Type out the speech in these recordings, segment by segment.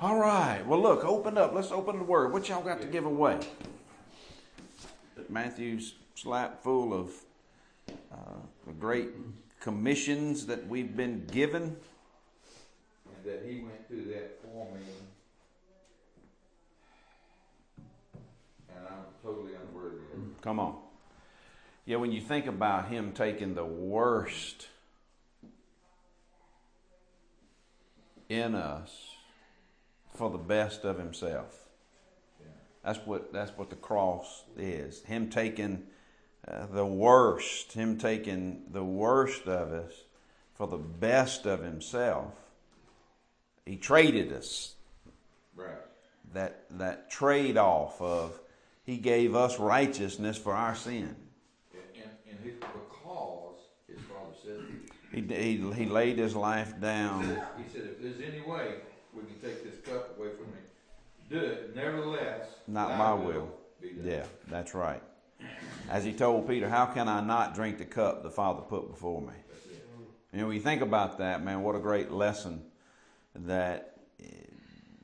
All right. Well, look, open up. Let's open the word. What y'all got to give away? Matthew's slap full of uh, the great commissions that we've been given. And that he went through that for me. And I'm totally unworthy of it. Come on. Yeah, when you think about him taking the worst in us for the best of himself. That's what that's what the cross is. Him taking uh, the worst, him taking the worst of us for the best of himself. He traded us. Right. That that trade off of he gave us righteousness for our sin. And, and, his, because his father said, He, he, he laid his life down. he said, if there's any way take this cup away from me, do it. Nevertheless, Not my will. done. Yeah, that's right. As he told Peter, how can I not drink the cup the Father put before me? You know, when you think about that, man, what a great lesson that eh,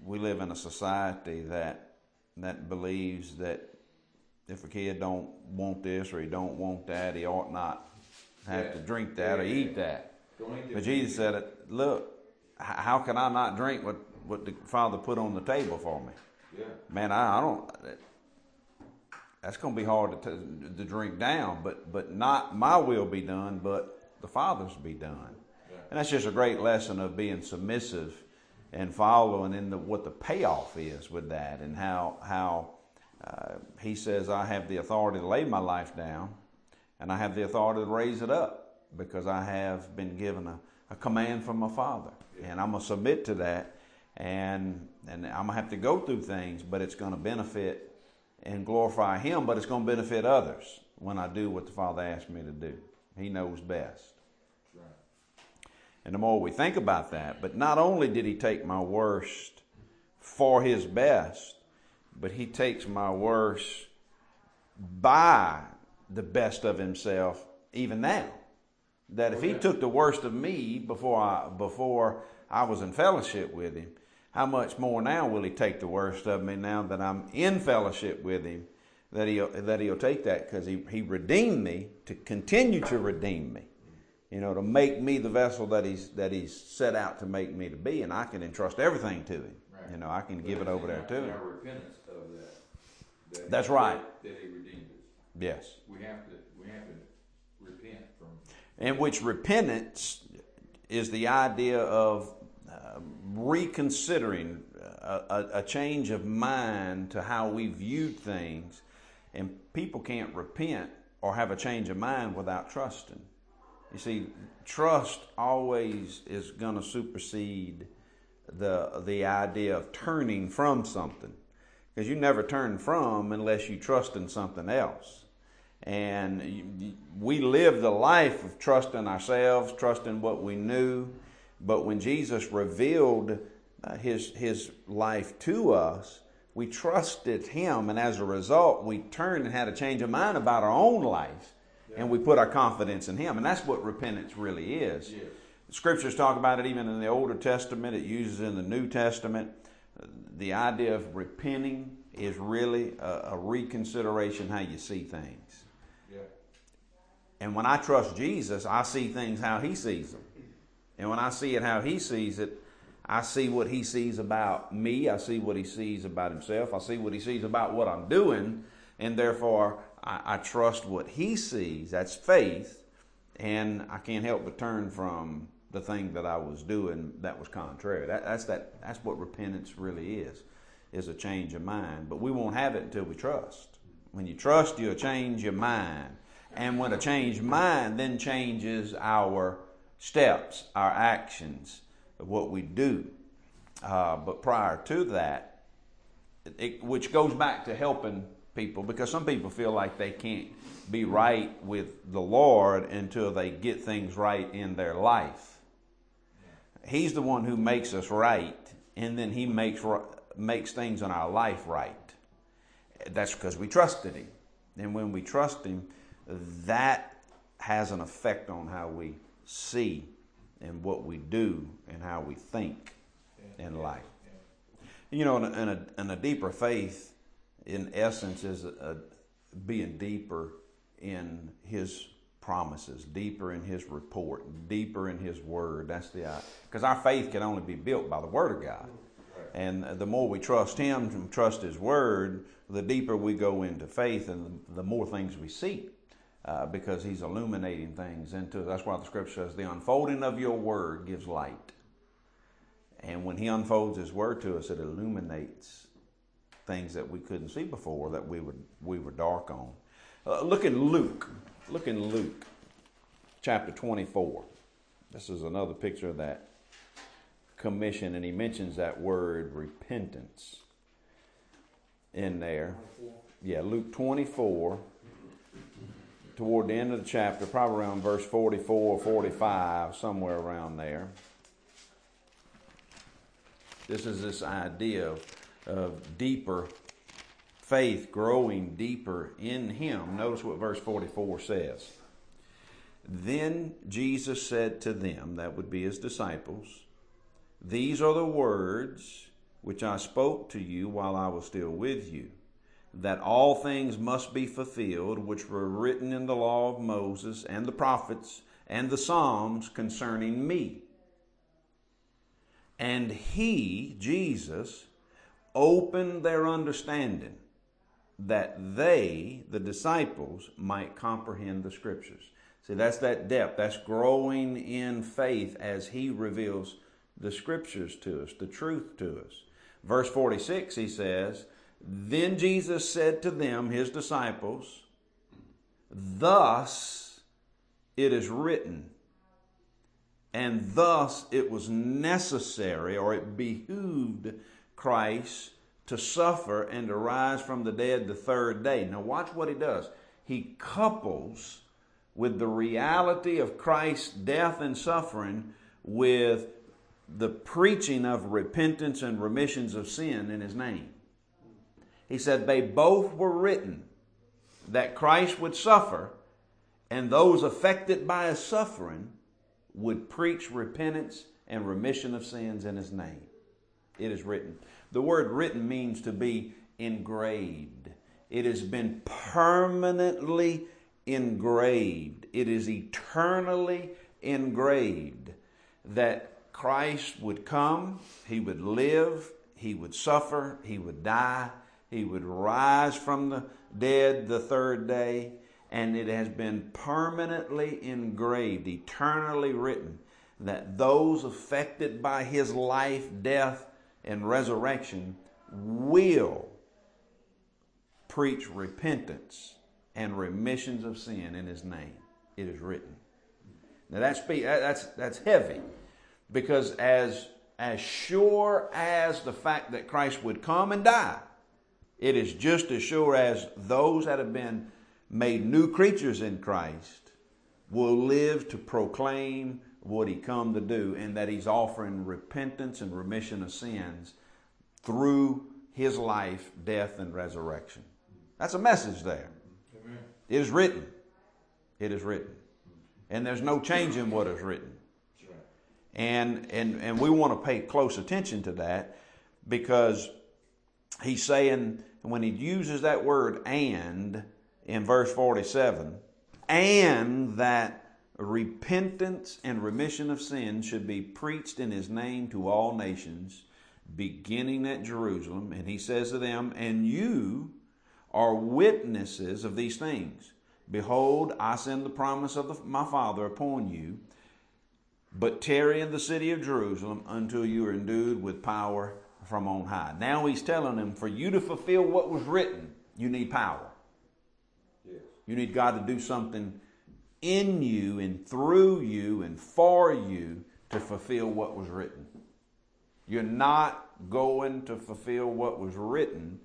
we live in a society that that believes that if a kid don't want this or he don't want that, he ought not have to drink that or Yeah. eat that. But. Jesus said, it, "Look, how can I not drink what what the Father put on the table for me?" Yeah. Man, I, I don't. That's going to be hard to, t- to drink down, but but not my will be done, but the Father's be done. Yeah. And that's just a great lesson of being submissive and following in the, what the payoff is with that, and how how uh, He says, "I have the authority to lay my life down, and I have the authority to raise it up, because I have been given a, a command from my Father, and I'm gonna submit to that." And and I'm gonna have to go through things, but it's gonna benefit and glorify Him, but it's gonna benefit others when I do what the Father asked me to do. He knows best. Right. And the more we think about that, but not only did He take my worst for His best, but He takes my worst by the best of Himself even now. That if He took the worst of me before I before I was in fellowship with Him, how much more now will He take the worst of me now that I'm in fellowship with Him? That He'll that He'll take that because He He redeemed me to continue to redeem me you know, to make me the vessel that he's that he's set out to make me to be, and I can entrust everything to him. Right. You know, I can But give it over there to him. Repentance of that. that That's right. That he redeemed us. Yes, We have to. We have to repent from. in which repentance is the idea of reconsidering a, a, a change of mind to how we viewed things, and people can't repent or have a change of mind without trusting. You see, trust always is going to supersede the the idea of turning from something, because you never turn from unless you trust in something else. And you- we lived the life of trusting ourselves, trusting what we knew. But when Jesus revealed uh, his his life to us, we trusted Him, and as a result, we turned and had a change of mind about our own life, and we put our confidence in Him. And that's what repentance really is. Yes. Scriptures talk about it even in the Older Testament. It uses in the New Testament. The idea of repenting is really a, a reconsideration how you see things. Yeah. And when I trust Jesus, I see things how He sees them. And when I see it how He sees it, I see what He sees about me. I see what He sees about Himself. I see what He sees about what I'm doing. And therefore, I, I trust what He sees. That's faith. And I can't help but turn from the thing that I was doing that was contrary. That, that's, that, that's what repentance really is, is a change of mind. But we won't have it until we trust. When you trust, you'll change your mind. And when a changed mind then changes our steps, our actions, what we do. Uh, but prior to that, it, which goes back to helping people, because some people feel like they can't be right with the Lord until they get things right in their life. He's the one who makes us right, and then He makes makes things in our life right. That's because we trusted Him. And when we trust Him, that has an effect on how we see and what we do and how we think in life. You know, and a, and a deeper faith, in essence, is a, a being deeper in His promises, deeper in His report, deeper in His Word. That's the uh, because our faith can only be built by the Word of God. And the more we trust Him and trust His Word, the deeper we go into faith and the more things we see. Uh, because He's illuminating things into us. That's why the Scripture says, the unfolding of your Word gives light. And when He unfolds His Word to us, it illuminates things that we couldn't see before that we were, we were dark on. Uh, look in Luke. Look in Luke chapter 24. This is another picture of that commission, and he mentions that word repentance in there. Yeah, Luke 24, toward the end of the chapter, probably around verse 44 or 45, somewhere around there. This is this idea of, of deeper faith, growing deeper in Him. Notice what verse 44 says. Then Jesus said to them, that would be His disciples, these are the words which I spoke to you while I was still with you, that all things must be fulfilled which were written in the law of Moses and the prophets and the Psalms concerning me. And he, Jesus, opened their understanding that they, the disciples, might comprehend the scriptures. See, that's that depth. That's growing in faith as he reveals the scriptures to us, the truth to us. Verse 46, he says, Then Jesus said to them, his disciples, Thus it is written, and thus it was necessary, or it behooved Christ to suffer and to rise from the dead the third day. Now, watch what he does. He couples with the reality of Christ's death and suffering with the preaching of repentance and remissions of sin in his name. He said they both were written that Christ would suffer and those affected by his suffering would preach repentance and remission of sins in his name. It is written. The word written means to be engraved. It has been permanently engraved. It is eternally engraved that Christ would come, he would live, he would suffer, he would die, he would rise from the dead the third day, and it has been permanently engraved, eternally written, that those affected by his life, death, and resurrection will preach repentance and remissions of sin in his name. It is written. Now that's that's that's heavy because as as sure as the fact that Christ would come and die, it is just as sure as those that have been made new creatures in Christ will live to proclaim what he come to do and that he's offering repentance and remission of sins through his life, death, and resurrection. That's a message there. It is written. It is written. And there's no change in what is written. And, and, and we want to pay close attention to that because he's saying, when he uses that word and in verse 47, and that repentance and remission of sin should be preached in his name to all nations, beginning at Jerusalem. And he says to them, And you are witnesses of these things. Behold, I send the promise of the, my Father upon you. But tarry in the city of Jerusalem until you are endued with power from on high. Now he's telling them, for you to fulfill what was written, you need power. Yes. You need God to do something in you and through you and for you to fulfill what was written. You're not going to fulfill what was written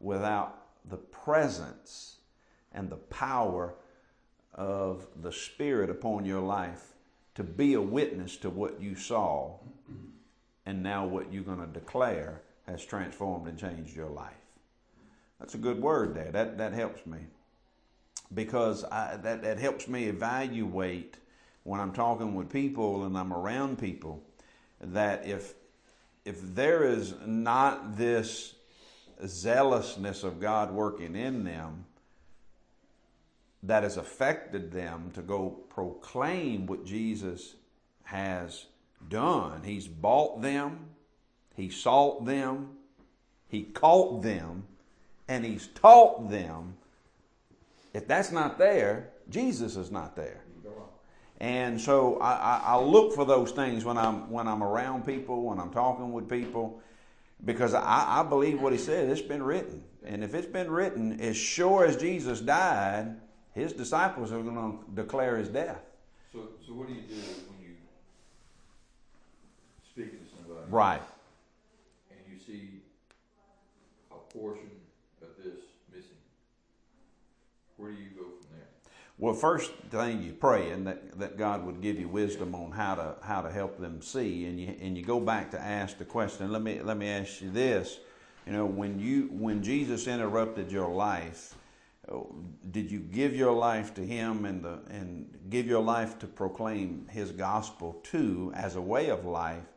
without the presence and the power of the Spirit upon your life to be a witness to what you saw and now what you're going to declare has transformed and changed your life. That's a good word there. That, that helps me because I, that, that helps me evaluate when I'm talking with people and I'm around people that if if there is not this zealousness of God working in them that has affected them to go proclaim what Jesus has done. He's bought them, He sought them, He caught them, and He's taught them. If that's not there, Jesus is not there. And so I, I, I, look for those things when I'm when I'm around people, when I'm talking with people, because I, I believe what he said. It's been written, and if it's been written, as sure as Jesus died, his disciples are going to declare his death. So, so what do you do speak to somebody? Right. And you see a portion of this missing. Where do you go from there? Well, first thing you pray and that, that God would give you wisdom on how to how to help them see, and you and you go back to ask the question. Let me let me ask you this: you know, when you when Jesus interrupted your life, oh, did you give your life to Him and the and give your life to proclaim His gospel too as a way of life?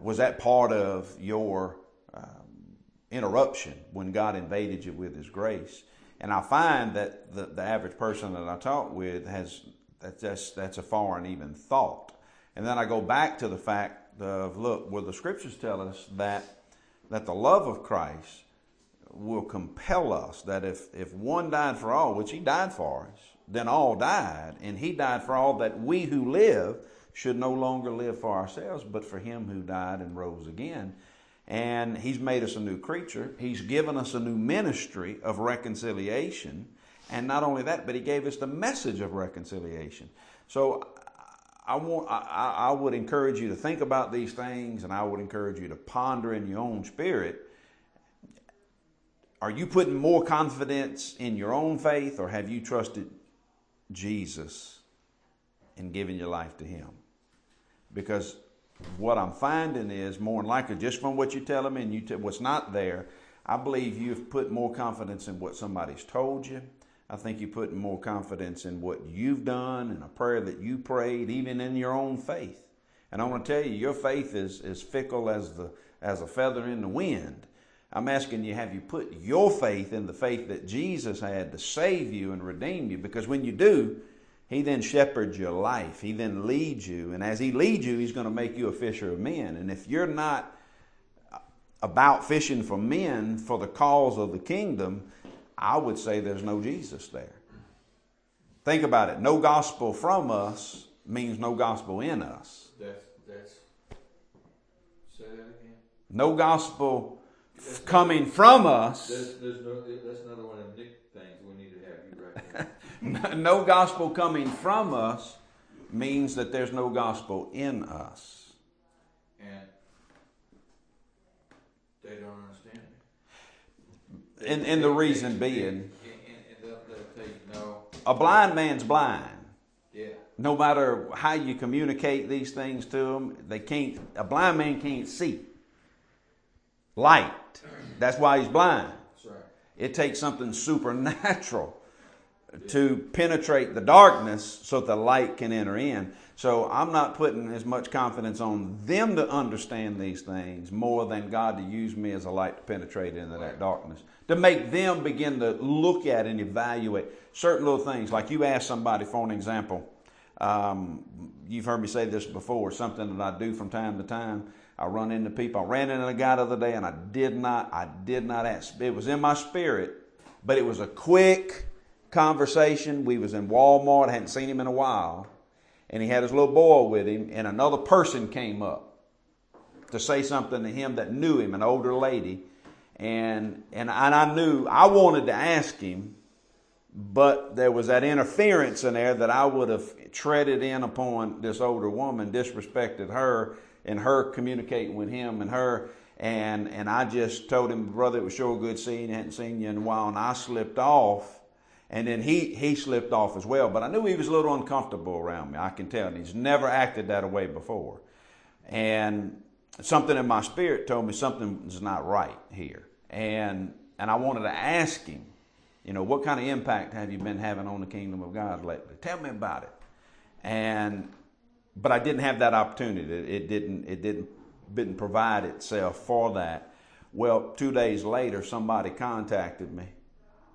Was that part of your um, interruption when God invaded you with His grace? And I find that the, the average person that I talk with has that's that's a foreign even thought. And then I go back to the fact of look, well, the scriptures tell us that that the love of Christ will compel us that if if one died for all, which he died for us, then all died, and he died for all that we who live should no longer live for ourselves, but for him who died and rose again and He's made us a new creature. He's given us a new ministry of reconciliation. And not only that, but He gave us the message of reconciliation. So I, want, I, I would encourage you to think about these things, and I would encourage you to ponder in your own spirit. Are you putting more confidence in your own faith, or have you trusted Jesus and given your life to Him? Because what I'm finding is more than likely, just from what you tell me and you t- what's not there, I believe you've put more confidence in what somebody's told you. I think you put more confidence in what you've done and a prayer that you prayed, even in your own faith. And I want to tell you, your faith is as fickle as the as a feather in the wind. I'm asking you, have you put your faith in the faith that Jesus had to save you and redeem you? Because when you do, he then shepherds your life. He then leads you. And as He leads you, He's going to make you a fisher of men. And if you're not about fishing for men for the cause of the kingdom, I would say there's no Jesus there. Think about it. No gospel from us means no gospel in us. That's, that's, say that again. No gospel that's coming from us. There's, there's no, that's another one of the things we need to have you right now. no gospel coming from us means that there's no gospel in us. And they don't understand it. And, and the reason being, and, they'll, they'll you, no. a blind man's blind. Yeah. No matter how you communicate these things to them, they can't. A blind man can't see light. That's why he's blind. That's right. It takes something supernatural to penetrate the darkness so that the light can enter in. So I'm not putting as much confidence on them to understand these things more than God to use me as a light to penetrate into that darkness. To make them begin to look at and evaluate certain little things. Like you ask somebody for an example. Um, you've heard me say this before, something that I do from time to time. I run into people. I ran into a guy the other day and I did not, I did not ask. It was in my spirit, but it was a quick, conversation. We was in Walmart, I hadn't seen him in a while, and he had his little boy with him, and another person came up to say something to him that knew him, an older lady, and and, and I knew I wanted to ask him, but there was that interference in there that I would have treaded in upon this older woman, disrespected her, and her communicating with him and her. And, and I just told him, brother, it was sure good seeing you. I hadn't seen you in a while. And I slipped off and then he, he slipped off as well. But I knew he was a little uncomfortable around me. I can tell. And he's never acted that way before. And something in my spirit told me something's not right here. And, and I wanted to ask him, you know, what kind of impact have you been having on the kingdom of God lately? Tell me about it. And, but I didn't have that opportunity. It, it didn't, it didn't didn't provide itself for that. Well, two days later, somebody contacted me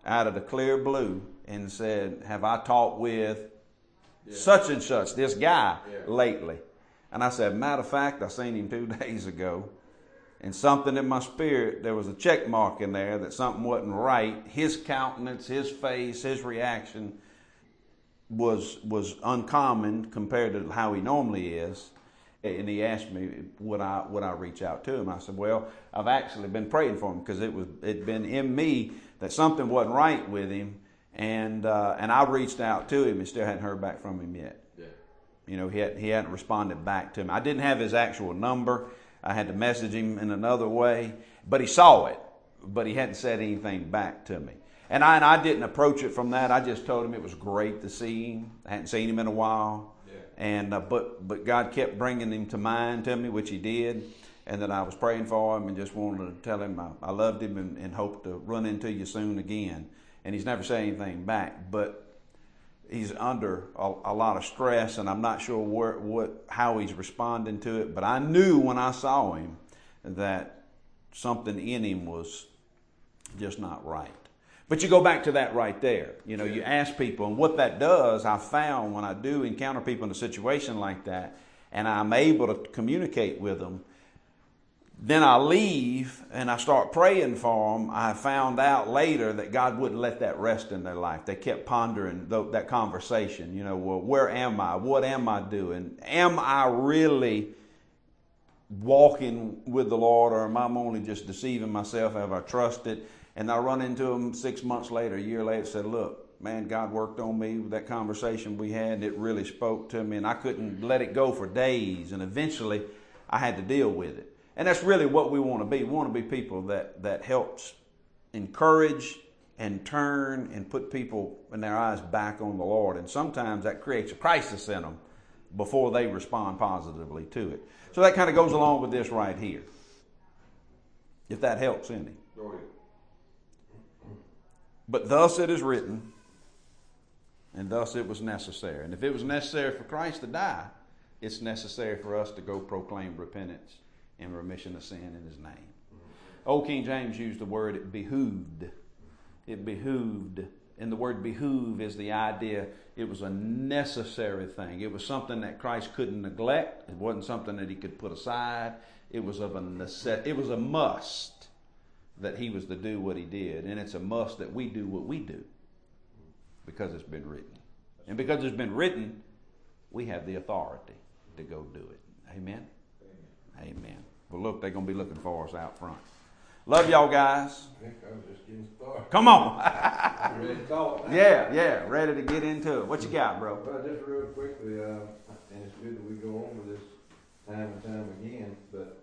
out of the clear blue and said, Have I talked with Yeah. such and such, this guy, Yeah. lately? And I said, Matter of fact, I seen him two days ago. And something in my spirit, there was a check mark in there that something wasn't right. His countenance, his face, his reaction was was uncommon compared to how he normally is. And he asked me, would I would I reach out to him? I said, well, I've actually been praying for him because it was it'd been in me that something wasn't right with him, and uh, and I reached out to him and still hadn't heard back from him yet. Yeah. You know, he had, he hadn't responded back to me. I didn't have his actual number. I had to message him in another way, but he saw it, but he hadn't said anything back to me. And I, and I didn't approach it from that. I just told him it was great to see him. I hadn't seen him in a while. Yeah. And uh, but but God kept bringing him to mind to me, which He did, and that I was praying for him and just wanted to tell him I, I loved him and, and hope to run into you soon again. And he's never said anything back, but he's under a, a lot of stress, and I'm not sure where, what how he's responding to it. But I knew when I saw him that something in him was just not right. But you go back to that right there. You know, you ask people, and what that does, I found when I do encounter people in a situation like that, and I'm able to communicate with them, then I leave and I start praying for them. I found out later that God wouldn't let that rest in their life. They kept pondering th- that conversation. You know, well, where am I? What am I doing? Am I really walking with the Lord, or am I only just deceiving myself? Have I trusted? And I run into them six months later, a year later, said, Look, man, God worked on me with that conversation we had. It really spoke to me, and I couldn't let it go for days. And eventually, I had to deal with it. And that's really what we want to be. We want to be people that, that helps encourage and turn and put people in their eyes back on the Lord. And sometimes that creates a crisis in them before they respond positively to it. So that kind of goes along with this right here. If that helps any. Go ahead. But thus it is written, and thus it was necessary. And if it was necessary for Christ to die, it's necessary for us to go proclaim repentance and remission of sin in His name. Old King James used the word it behooved. It behooved. And the word behoove is the idea it was a necessary thing. It was something that Christ couldn't neglect. It wasn't something that he could put aside. It was of a necess- it was a must that he was to do what he did. And it's a must that we do what we do because it's been written. And because it's been written, we have the authority to go do it. Amen? Amen. Well, look, they're going to be looking for us out front. Love y'all guys. I think just getting started. Come on. Ready to talk yeah, yeah. Ready to get into it. What you got, bro? Well, just real quickly, uh, and it's good that we go over this time and time again, but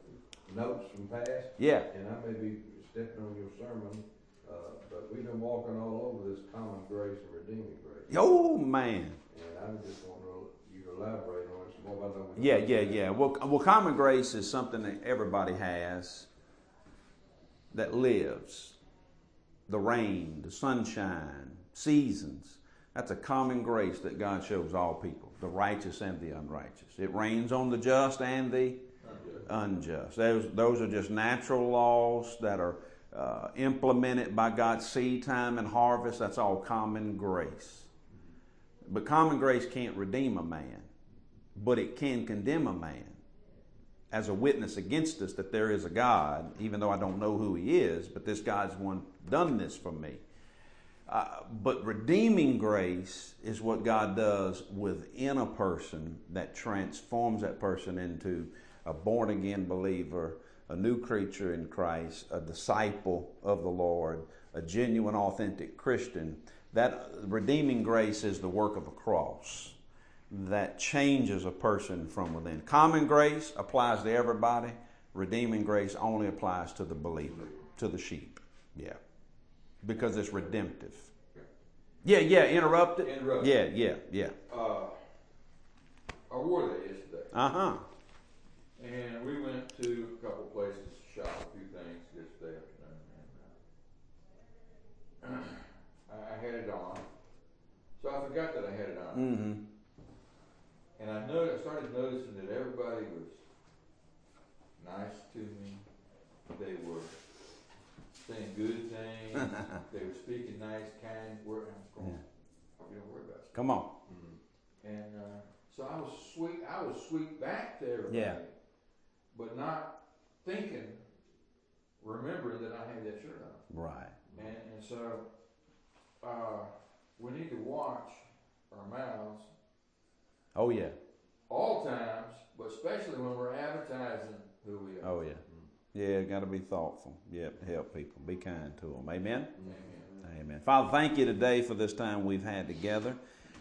notes from past, Yeah. and I may be stepping on your sermon, uh, but we've been walking all over this common grace and redeeming grace. Oh, man. And I just want to, you elaborate on it more. I know Yeah, yeah, yeah. Well, well, common grace is something that everybody has that lives. The rain, the sunshine, seasons. That's a common grace that God shows all people, the righteous and the unrighteous. It rains on the just and the unjust. Those, those are just natural laws that are uh, implemented by God's seed time and harvest. That's all common grace. But common grace can't redeem a man, but it can condemn a man as a witness against us that there is a God, even though I don't know who he is, but this God's one done this for me. Uh, but redeeming grace is what God does within a person that transforms that person into a born again believer, a new creature in Christ, a disciple of the Lord, a genuine, authentic Christian. That redeeming grace is the work of the cross that changes a person from within. Common grace applies to everybody. Redeeming grace only applies to the believer, to the sheep. Yeah. Because it's redemptive. Yeah, yeah, interrupted. Interrupted. Yeah, yeah, yeah. Uh, I wore that yesterday, Uh huh. and we went to a couple places had it on. So I forgot that I had it on. Mm-hmm. And I noticed, I started noticing that everybody was nice to me. They were saying good things. they were speaking nice, kind words. I was going, yeah. Don't worry about it. Come on. Mm-hmm. And uh, so I was sweet. I was sweet back to everybody, yeah. but not thinking, remembering that I had that shirt on. Right. And, and so uh, we need to watch our mouths Oh yeah. all times, but especially when we're advertising who we are. Oh yeah. Yeah, got to be thoughtful. Yep, to help people. Be kind to them. Amen. Amen. Amen. Father, thank you today for this time we've had together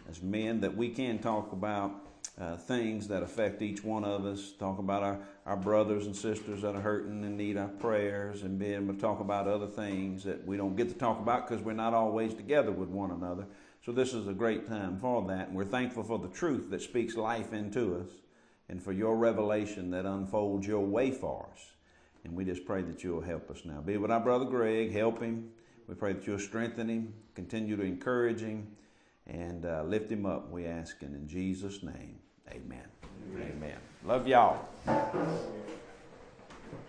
as men that we can talk about uh, things that affect each one of us, talk about our, our brothers and sisters that are hurting and need our prayers, and be able to talk about other things that we don't get to talk about because we're not always together with one another. So this is a great time for that, and we're thankful for the truth that speaks life into us and for your revelation that unfolds your way for us. And we just pray that you'll help us now. Be with our brother Greg, help him. We pray that you'll strengthen him, continue to encourage him, and uh, lift him up. We ask, and in Jesus' name, amen. Amen. Love y'all.